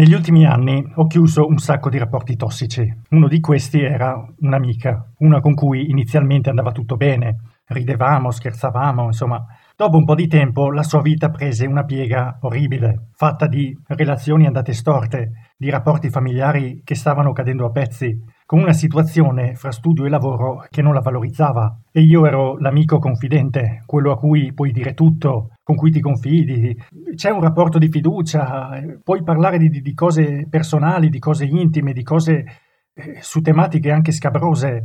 Negli ultimi anni ho chiuso un sacco di rapporti tossici. Uno di questi era un'amica, una con cui inizialmente andava tutto bene. Ridevamo, scherzavamo, insomma. Dopo un po' di tempo la sua vita prese una piega orribile, fatta di relazioni andate storte, di rapporti familiari che stavano cadendo a pezzi, con una situazione fra studio e lavoro che non la valorizzava. E io ero l'amico confidente, quello a cui puoi dire tutto, con cui ti confidi. C'è un rapporto di fiducia, puoi parlare di, di cose personali, di cose intime, di cose eh, su tematiche anche scabrose.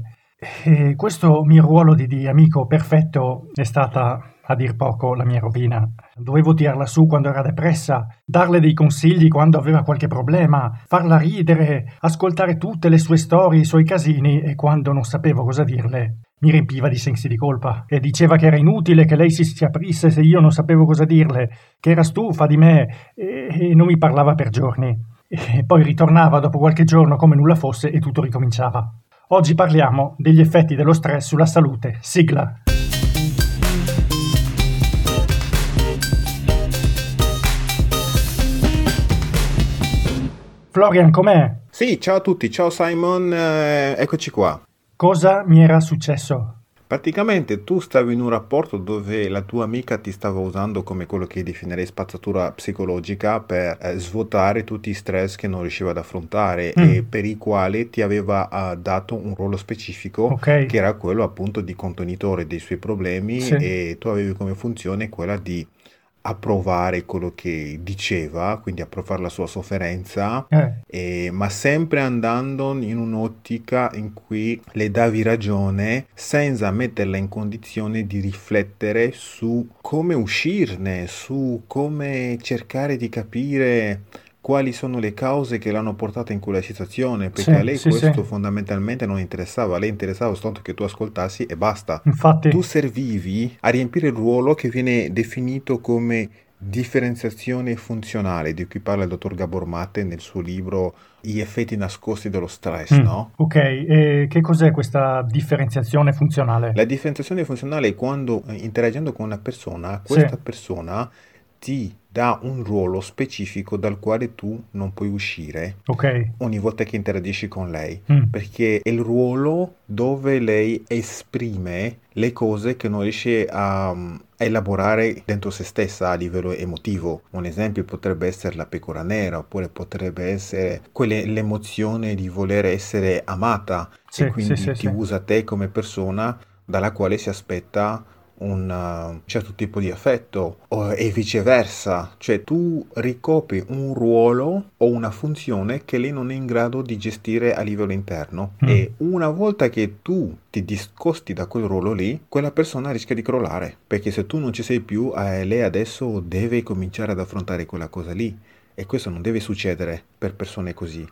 E questo mio ruolo di, di amico perfetto è stata a dir poco la mia rovina. Dovevo tirarla su quando era depressa, darle dei consigli quando aveva qualche problema, farla ridere, ascoltare tutte le sue storie, i suoi casini e quando non sapevo cosa dirle mi riempiva di sensi di colpa e diceva che era inutile che lei si, si aprisse se io non sapevo cosa dirle, che era stufa di me e, e non mi parlava per giorni. E poi ritornava dopo qualche giorno come nulla fosse e tutto ricominciava. Oggi parliamo degli effetti dello stress sulla salute. Sigla. Florian, com'è? Sì, ciao a tutti, ciao Simon, eh, eccoci qua. Cosa mi era successo? Praticamente tu stavi in un rapporto dove la tua amica ti stava usando come quello che definirei spazzatura psicologica per eh, svuotare tutti i stress che non riusciva ad affrontare mm. e per i quali ti aveva uh, dato un ruolo specifico okay. che era quello appunto di contenitore dei suoi problemi sì. e tu avevi come funzione quella di approvare quello che diceva, quindi approvare la sua sofferenza, eh. e, ma sempre andando in un'ottica in cui le davi ragione senza metterla in condizione di riflettere su come uscirne, su come cercare di capire quali sono le cause che l'hanno portata in quella situazione, perché sì, a lei sì, questo sì. fondamentalmente non interessava, a lei interessava soltanto che tu ascoltassi e basta. Infatti, Tu servivi a riempire il ruolo che viene definito come differenziazione funzionale, di cui parla il dottor Gabor Mate nel suo libro Gli effetti nascosti dello stress, Mm, no? ok, e che cos'è questa differenziazione funzionale? La differenziazione funzionale è quando eh, interagendo con una persona, questa persona ti dà un ruolo specifico dal quale tu non puoi uscire. Ok, ogni volta che interagisci con lei, mm, perché è il ruolo dove lei esprime le cose che non riesce a, a elaborare dentro se stessa a livello emotivo. Un esempio potrebbe essere la pecora nera, oppure potrebbe essere quelle- l'emozione di voler essere amata. Sì, e quindi sì, sì, ti usa te come persona dalla quale si aspetta un uh, certo tipo di affetto o- e viceversa, cioè tu ricopri un ruolo o una funzione che lei non è in grado di gestire a livello interno. Mm. e una volta che tu ti discosti da quel ruolo lì, quella persona rischia di crollare, perché se tu non ci sei più, eh, lei adesso deve cominciare ad affrontare quella cosa lì. E questo non deve succedere per persone così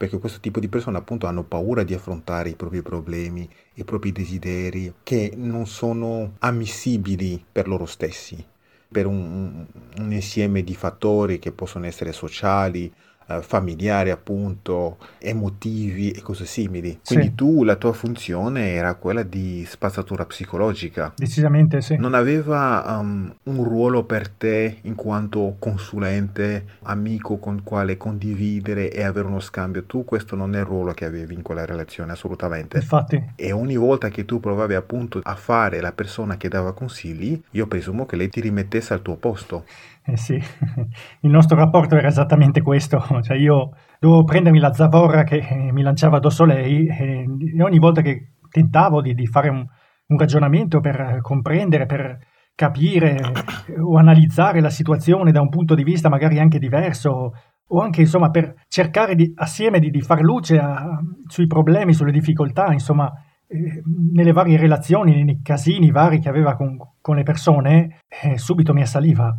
perché questo tipo di persone appunto hanno paura di affrontare i propri problemi, i propri desideri, che non sono ammissibili per loro stessi, per un, un insieme di fattori che possono essere sociali, eh, familiari appunto, emotivi e cose simili. Quindi Sì. tu, la tua funzione era quella di spazzatura psicologica. decisamente sì. Non aveva um, un ruolo per te in quanto consulente, amico con il quale condividere e avere uno scambio. Tu questo non è il ruolo che avevi in quella relazione, assolutamente. Infatti, E ogni volta che tu provavi appunto a fare la persona che dava consigli, io presumo che lei ti rimettesse al tuo posto. eh sì, il nostro rapporto era esattamente questo, cioè io dovevo prendermi la zavorra che eh, mi lanciava addosso lei e, ogni volta che tentavo di, di fare un, un ragionamento per comprendere, per capire o analizzare la situazione da un punto di vista magari anche diverso o anche insomma per cercare di, assieme di, di far luce a- sui problemi, sulle difficoltà, insomma, eh, nelle varie relazioni, nei casini vari che aveva con, con le persone, eh, subito mi assaliva.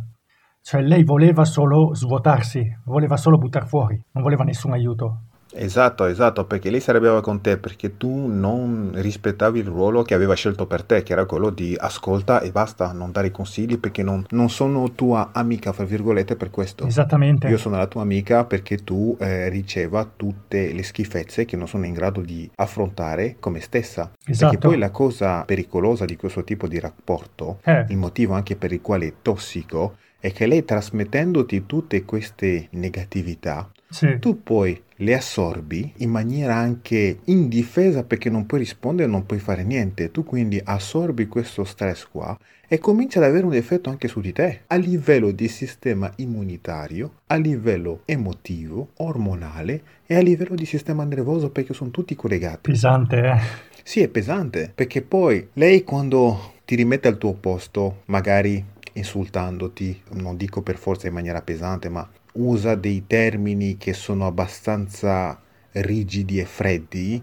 Cioè lei voleva solo svuotarsi, voleva solo buttar fuori, non voleva nessun aiuto. Esatto, esatto, perché lei si arrabbiava con te perché tu non rispettavi il ruolo che aveva scelto per te, che era quello di ascolta e basta, non dare consigli perché non, non sono tua amica, fra virgolette, per questo. Esattamente. Io sono la tua amica perché tu eh, riceva tutte le schifezze che non sono in grado di affrontare come stessa. Esatto. Perché poi la cosa pericolosa di questo tipo di rapporto, Eh. il motivo anche per il quale è tossico, è che lei trasmettendoti tutte queste negatività, Sì. tu poi le assorbi in maniera anche indifesa perché non puoi rispondere, non puoi fare niente. Tu quindi assorbi questo stress qua e comincia ad avere un effetto anche su di te, a livello di sistema immunitario, a livello emotivo, ormonale e a livello di sistema nervoso perché sono tutti collegati. Pesante, eh? Sì, è pesante, perché poi lei quando ti rimette al tuo posto, magari insultandoti, non dico per forza in maniera pesante, ma usa dei termini che sono abbastanza rigidi e freddi,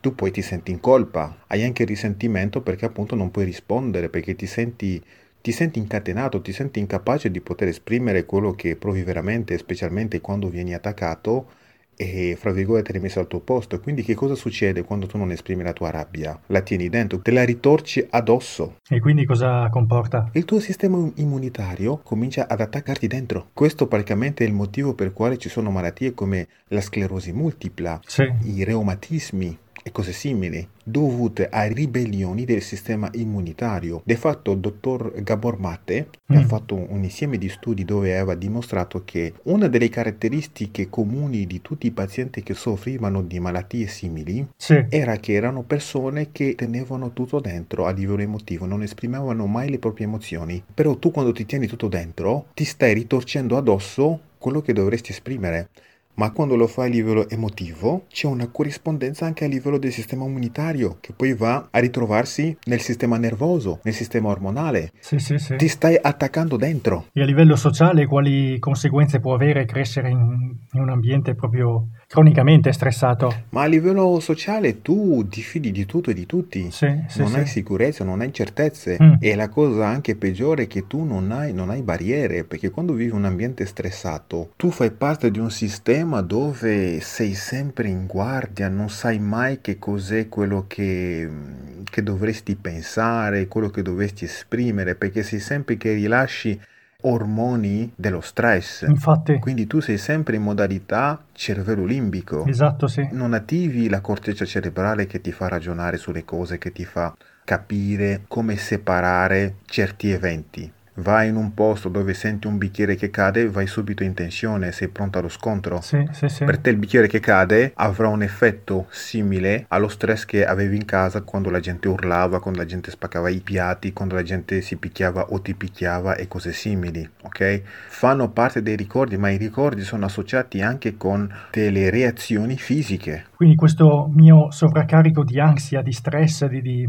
tu poi ti senti in colpa, hai anche risentimento perché appunto non puoi rispondere, perché ti senti, ti senti incatenato, ti senti incapace di poter esprimere quello che provi veramente, specialmente quando vieni attaccato e fra virgolette rimesso al tuo posto. Quindi che cosa succede quando tu non esprimi la tua rabbia? La tieni dentro, te la ritorci addosso. E quindi cosa comporta? Il tuo sistema immunitario comincia ad attaccarti dentro. Questo praticamente è il motivo per il quale ci sono malattie come la sclerosi multipla, Sì. i reumatismi e cose simili, dovute a ribellioni del sistema immunitario. De fatto il dottor Gabor Mate Mm. ha fatto un insieme di studi dove aveva dimostrato che una delle caratteristiche comuni di tutti i pazienti che soffrivano di malattie simili Sì. era che erano persone che tenevano tutto dentro a livello emotivo, non esprimevano mai le proprie emozioni. Però tu quando ti tieni tutto dentro, ti stai ritorcendo addosso quello che dovresti esprimere. Ma quando lo fai a livello emotivo, c'è una corrispondenza anche a livello del sistema immunitario, che poi va a ritrovarsi nel sistema nervoso, nel sistema ormonale. Sì, sì, sì. Ti stai attaccando dentro. E a livello sociale quali conseguenze può avere crescere in, in un ambiente proprio cronicamente stressato? Ma a livello sociale tu ti fidi di tutto e di tutti. Sì, sì, non sì. hai sicurezza, non hai certezze Mm. e la cosa anche peggiore è che tu non hai, non hai barriere perché quando vivi un ambiente stressato tu fai parte di un sistema dove sei sempre in guardia, non sai mai che cos'è quello che, che dovresti pensare, quello che dovresti esprimere perché sei sempre che rilasci ormoni dello stress. Infatti, Quindi tu sei sempre in modalità cervello limbico esatto, sì. non attivi la corteccia cerebrale che ti fa ragionare sulle cose, che ti fa capire come separare certi eventi. Vai in un posto dove senti un bicchiere che cade, vai subito in tensione, sei pronto allo scontro. Sì, sì, sì. Per te il bicchiere che cade avrà un effetto simile allo stress che avevi in casa quando la gente urlava, quando la gente spaccava i piatti, quando la gente si picchiava o ti picchiava e cose simili, ok? Fanno parte dei ricordi, ma i ricordi sono associati anche con delle reazioni fisiche. Quindi questo mio sovraccarico di ansia, di stress, di, di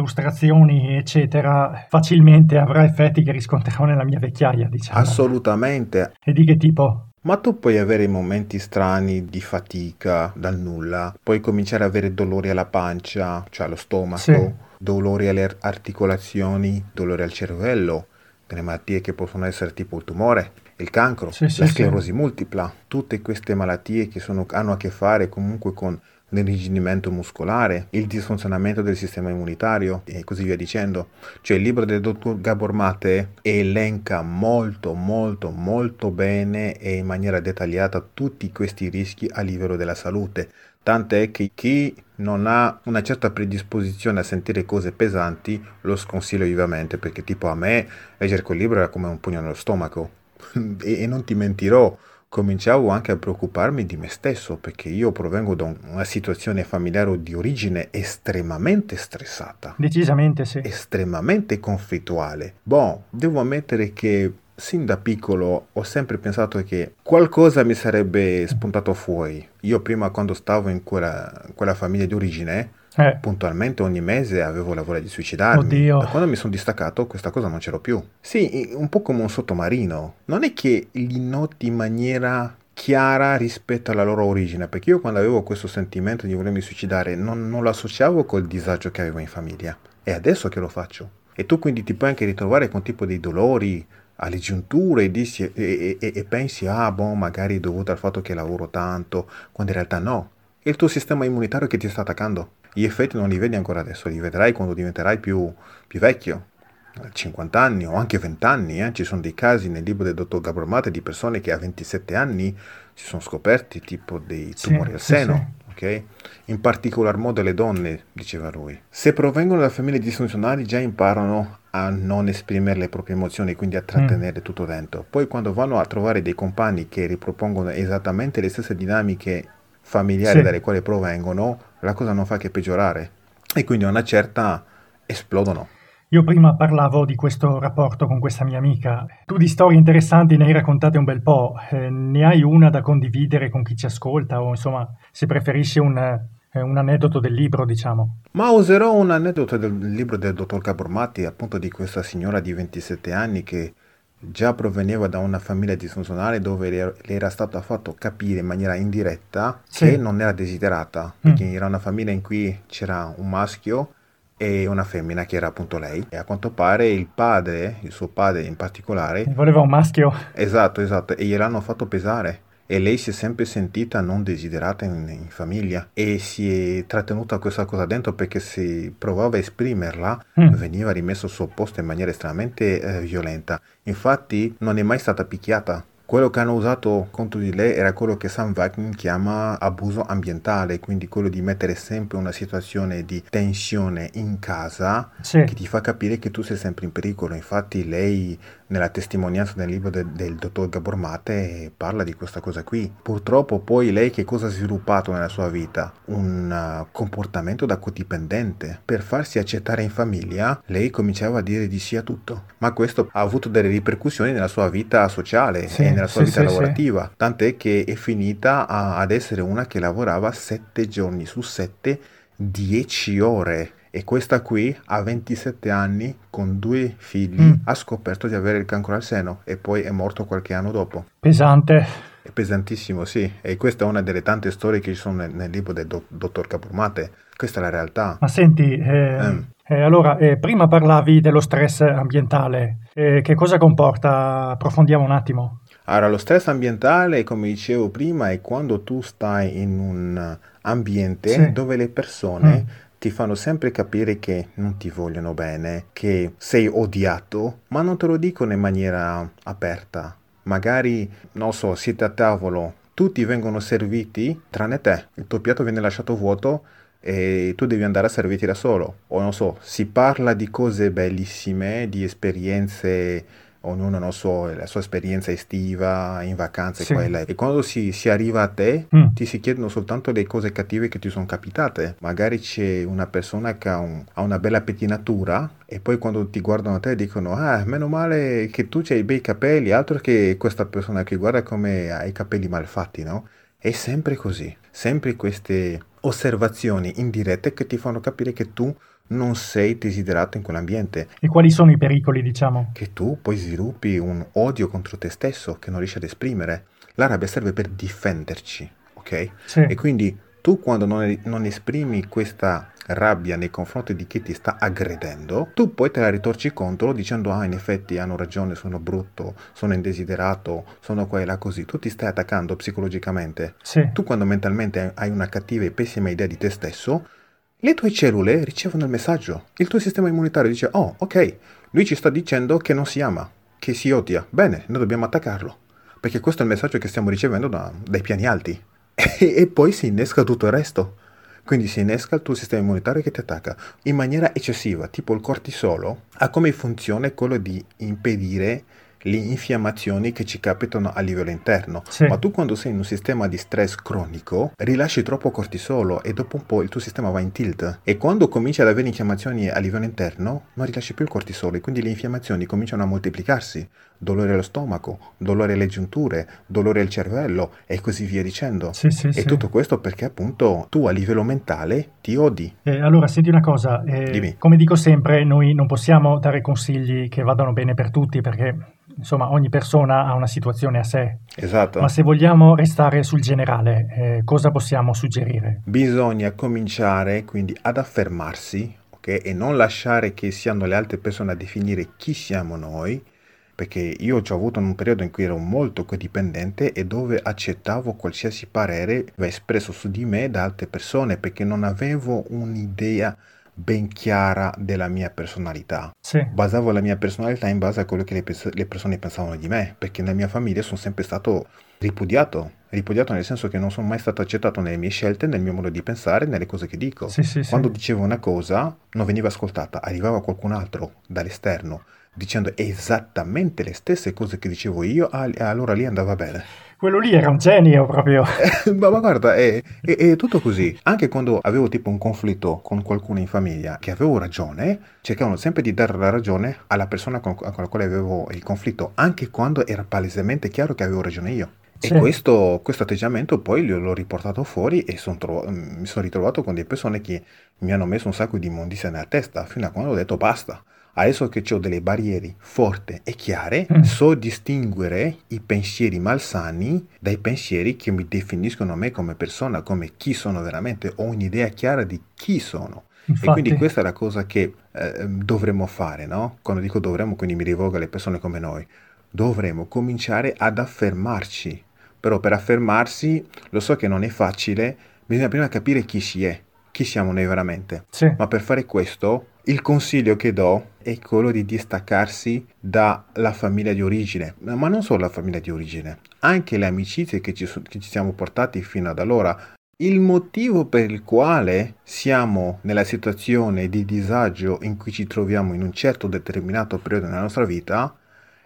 frustrazioni, eccetera, facilmente avrà effetti che riscontrerò nella mia vecchiaia, diciamo. Assolutamente. E di che tipo? Ma tu puoi avere momenti strani di fatica dal nulla, puoi cominciare ad avere dolori alla pancia, cioè allo stomaco, Sì. dolori alle ar- articolazioni, dolori al cervello, delle malattie che possono essere tipo il tumore, il cancro, sì, la sì. sclerosi multipla, tutte queste malattie che sono- hanno a che fare comunque con l'irrigidimento muscolare, il disfunzionamento del sistema immunitario e così via dicendo. Cioè il libro del dottor Gabor Mate elenca molto molto molto bene e in maniera dettagliata tutti questi rischi a livello della salute. Tant'è che chi non ha una certa predisposizione a sentire cose pesanti lo sconsiglio vivamente perché tipo a me leggere quel libro era come un pugno nello stomaco e, e non ti mentirò cominciavo anche a preoccuparmi di me stesso perché io provengo da un- una situazione familiare di origine estremamente stressata Decisamente sì. estremamente conflittuale. Boh, devo ammettere che sin da piccolo ho sempre pensato che qualcosa mi sarebbe spuntato fuori. Io prima quando stavo in quella, quella famiglia di origine, Eh, puntualmente ogni mese avevo la voglia di suicidarmi. Oddio. Da quando mi sono distaccato questa cosa non c'ero più. Sì, un po' come un sottomarino. Non è che li noti in maniera chiara rispetto alla loro origine, perché io quando avevo questo sentimento di volermi suicidare non, non lo associavo col disagio che avevo in famiglia. È adesso che lo faccio. E tu quindi ti puoi anche ritrovare con tipo dei dolori alle giunture e, dici- e- e- e- e pensi, ah, boh, magari è dovuto al fatto che lavoro tanto, quando in realtà no. È il tuo sistema immunitario che ti sta attaccando. Gli effetti non li vedi ancora adesso, li vedrai quando diventerai più, più vecchio. 50 anni o anche 20 anni, eh. ci sono dei casi nel libro del dottor Gabor Mate di persone che a 27 anni si sono scoperti tipo dei Sì, tumori al sì, seno, ok? In particolar modo le donne, diceva lui. Se provengono da famiglie disfunzionali già imparano a non esprimere le proprie emozioni, quindi a trattenere mm. tutto dentro. Poi quando vanno a trovare dei compagni che ripropongono esattamente le stesse dinamiche familiari sì. dalle quali provengono, la cosa non fa che peggiorare. E quindi a una certa esplodono. Io prima parlavo di questo rapporto con questa mia amica. Tu di storie interessanti ne hai raccontate un bel po'. Eh, ne hai una da condividere con chi ci ascolta o insomma, se preferisci un, eh, un aneddoto del libro, diciamo. Ma userò un aneddoto del libro del dottor Cabormatti, appunto di questa signora di 27 anni che già proveniva da una famiglia disfunzionale dove le, le era stato fatto capire in maniera indiretta sì. che non era desiderata, perché mm. era una famiglia in cui c'era un maschio e una femmina che era appunto lei e a quanto pare il padre, il suo padre in particolare, voleva un maschio. Esatto, esatto, e gliel'hanno fatto pesare e lei si è sempre sentita non desiderata in, in, famiglia e si è trattenuta questa cosa dentro perché se provava a esprimerla mm. veniva rimesso al suo posto in maniera estremamente eh, violenta. Infatti non è mai stata picchiata quello che hanno usato contro di lei era quello che Sam Wagner chiama abuso ambientale, quindi quello di mettere sempre una situazione di tensione in casa sì. che ti fa capire che tu sei sempre in pericolo. Infatti lei nella testimonianza del libro de, del dottor Gabor Mate parla di questa cosa qui. Purtroppo poi lei che cosa ha sviluppato nella sua vita? Un uh, comportamento da codipendente. Per farsi accettare in famiglia, lei cominciava a dire di sì a tutto. Ma questo ha avuto delle ripercussioni nella sua vita sociale sì, e nella sua sì, vita sì, lavorativa. Tant'è che è finita a, ad essere una che lavorava sette giorni su sette, dieci ore e questa qui a 27 anni con due figli mm. ha scoperto di avere il cancro al seno e poi è morto qualche anno dopo. Pesante. È pesantissimo, sì, e questa è una delle tante storie che ci sono nel, nel libro del do, dottor Capurmate. Questa è la realtà. Ma senti, eh, mm. eh, allora, eh, prima parlavi dello stress ambientale. Eh, che cosa comporta? Approfondiamo un attimo. Allora, lo stress ambientale, come dicevo prima, è quando tu stai in un ambiente sì. dove le persone... Mm ti fanno sempre capire che non ti vogliono bene, che sei odiato, ma non te lo dicono in maniera aperta. Magari, non so, siete a tavolo, tutti vengono serviti tranne te, il tuo piatto viene lasciato vuoto e tu devi andare a servirti da solo. O non so, si parla di cose bellissime, di esperienze ognuno ha so, la sua esperienza estiva, in vacanze, sì. quella. E quando si, si arriva a te, mm. ti si chiedono soltanto le cose cattive che ti sono capitate. Magari c'è una persona che ha, un, ha, una bella pettinatura e poi quando ti guardano a te dicono ah, meno male che tu hai i bei capelli, altro che questa persona che guarda come hai i capelli malfatti, no? È sempre così, sempre queste osservazioni indirette che ti fanno capire che tu non sei desiderato in quell'ambiente. E quali sono i pericoli, diciamo? Che tu poi sviluppi un odio contro te stesso che non riesci ad esprimere. La rabbia serve per difenderci, ok? Sì. E quindi tu quando non, non esprimi questa rabbia nei confronti di chi ti sta aggredendo, tu poi te la ritorci contro dicendo ah in effetti hanno ragione, sono brutto, sono indesiderato, sono qua e là così. Tu ti stai attaccando psicologicamente. Sì. Tu quando mentalmente hai una cattiva e pessima idea di te stesso, le tue cellule ricevono il messaggio. Il tuo sistema immunitario dice, oh, ok, lui ci sta dicendo che non si ama, che si odia. Bene, noi dobbiamo attaccarlo. Perché questo è il messaggio che stiamo ricevendo da, dai piani alti. E, e poi si innesca tutto il resto. Quindi si innesca il tuo sistema immunitario che ti attacca in maniera eccessiva, tipo il cortisolo, ha come funzione quello di impedire le infiammazioni che ci capitano a livello interno. Sì. Ma tu quando sei in un sistema di stress cronico rilasci troppo cortisolo e dopo un po' il tuo sistema va in tilt e quando cominci ad avere infiammazioni a livello interno non rilasci più il cortisolo e quindi le infiammazioni cominciano a moltiplicarsi. Dolore allo stomaco, dolore alle giunture, dolore al cervello e così via dicendo. Sì, sì, e tutto questo perché appunto tu a livello mentale ti odi. Eh, allora, senti una cosa, eh, come dico sempre, noi non possiamo dare consigli che vadano bene per tutti perché insomma ogni persona ha una situazione a sé. Esatto. Ma se vogliamo restare sul generale, eh, cosa possiamo suggerire? Bisogna cominciare quindi ad affermarsi okay, e non lasciare che siano le altre persone a definire chi siamo noi, perché io ho già avuto un periodo in cui ero molto codipendente e dove accettavo qualsiasi parere espresso su di me da altre persone perché non avevo un'idea ben chiara della mia personalità. Sì. Basavo la mia personalità in base a quello che le, pers- le persone pensavano di me, perché nella mia famiglia sono sempre stato ripudiato, ripudiato nel senso che non sono mai stato accettato nelle mie scelte, nel mio modo di pensare, nelle cose che dico. Sì, sì, sì. Quando dicevo una cosa non veniva ascoltata, arrivava qualcun altro dall'esterno dicendo esattamente le stesse cose che dicevo io, allora lì andava bene. Quello lì era un genio proprio. ma, ma guarda, è, è- è tutto così. Anche quando avevo tipo un conflitto con qualcuno in famiglia che avevo ragione, cercavano sempre di dare la ragione alla persona con, con la quale avevo il conflitto, anche quando era palesemente chiaro che avevo ragione io. E Sì. questo, questo atteggiamento poi l'ho, riportato fuori e son trova- mi sono ritrovato con delle persone che mi hanno messo un sacco di immondizia nella testa, fino a quando ho detto basta. Adesso che ho delle barriere forti e chiare, Mm. so distinguere i pensieri malsani dai pensieri che mi definiscono a me come persona, come chi sono veramente. Ho un'idea chiara di chi sono. E quindi Infatti, questa è la cosa che eh, dovremmo fare, no? Quando dico dovremmo, quindi mi rivolgo alle persone come noi. Dovremmo cominciare ad affermarci. Però per affermarsi, lo so che non è facile, bisogna prima capire chi si è, chi siamo noi veramente. sì. Ma per fare questo, il consiglio che do è quello di distaccarsi dalla famiglia di origine, ma non solo la famiglia di origine, anche le amicizie che ci, che ci siamo portati fino ad allora. Il motivo per il quale siamo nella situazione di disagio in cui ci troviamo in un certo determinato periodo nella nostra vita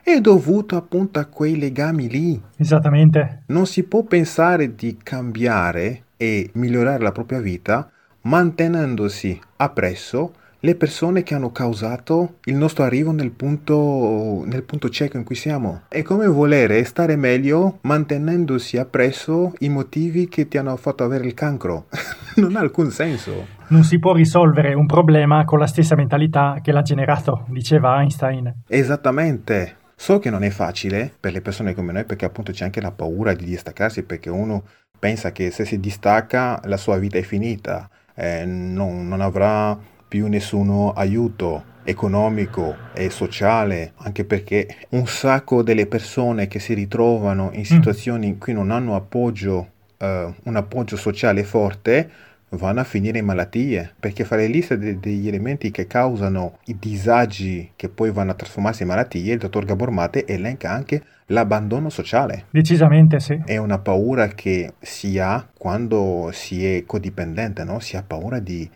è dovuto appunto a quei legami lì. Esattamente. Non si può pensare di cambiare e migliorare la propria vita mantenendosi appresso le persone che hanno causato il nostro arrivo nel punto, nel punto cieco in cui siamo. È come volere stare meglio mantenendosi appresso i motivi che ti hanno fatto avere il cancro. non ha alcun senso. Non si può risolvere un problema con la stessa mentalità che l'ha generato, diceva Einstein. Esattamente. So che non è facile per le persone come noi perché appunto c'è anche la paura di distaccarsi perché uno pensa che se si distacca la sua vita è finita, eh, non, non avrà più nessuno aiuto economico e sociale, anche perché un sacco delle persone che si ritrovano in situazioni in cui non hanno appoggio, eh, un appoggio sociale forte, vanno a finire in malattie, perché fare liste de- degli elementi che causano i disagi che poi vanno a trasformarsi in malattie, il dottor Gabor Mate elenca anche l'abbandono sociale. Decisamente sì. È una paura che si ha quando si è codipendente, no? Si ha paura di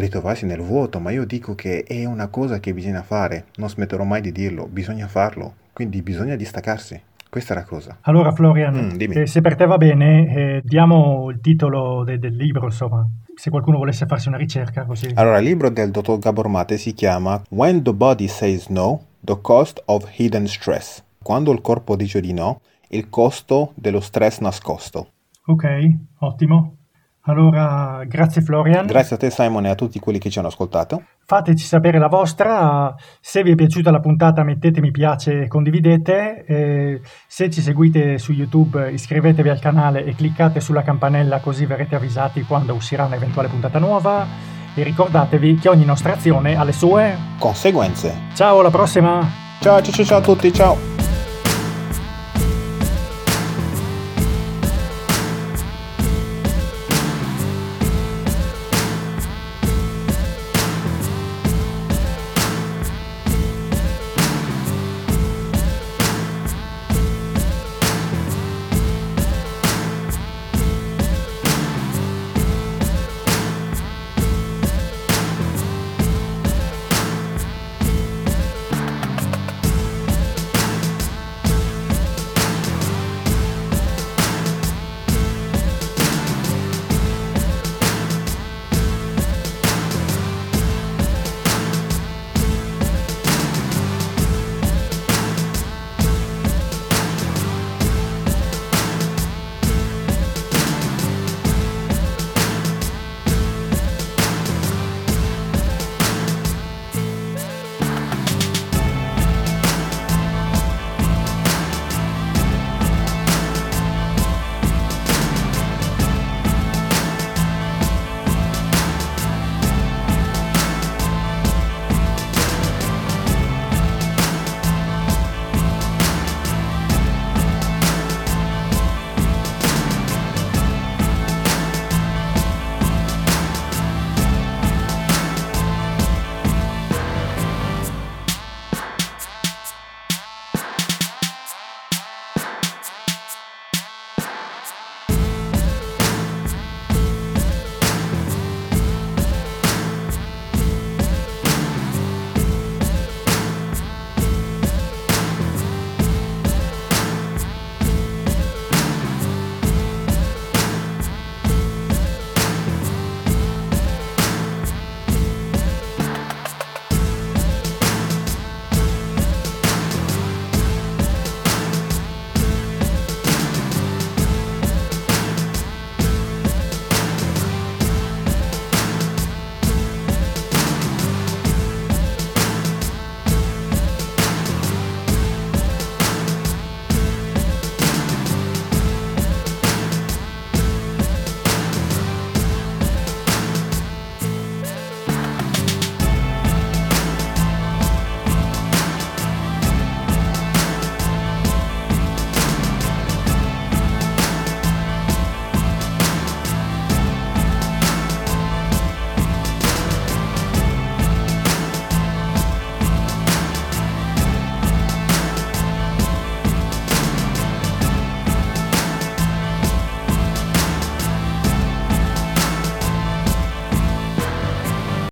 ritrovarsi nel vuoto, ma io dico che è una cosa che bisogna fare, non smetterò mai di dirlo, bisogna farlo, quindi bisogna distaccarsi. Questa è la cosa. Allora Florian, Mm, eh, se per te va bene, eh, diamo il titolo de- del libro, insomma, se qualcuno volesse farsi una ricerca così. Allora, il libro del dottor Gabor Mate si chiama When the Body Says No, The Cost of Hidden Stress. Quando il corpo dice di no, il costo dello stress nascosto. Ok, ottimo. Allora, grazie Florian. Grazie a te Simon e a tutti quelli che ci hanno ascoltato. Fateci sapere la vostra, se vi è piaciuta la puntata mettete mi piace e condividete, Eh, se ci seguite su YouTube iscrivetevi al canale e cliccate sulla campanella così verrete avvisati quando uscirà un'eventuale puntata nuova e ricordatevi che ogni nostra azione ha le sue. Conseguenze. Ciao, alla prossima! Ciao ciao ciao, ciao a tutti, ciao!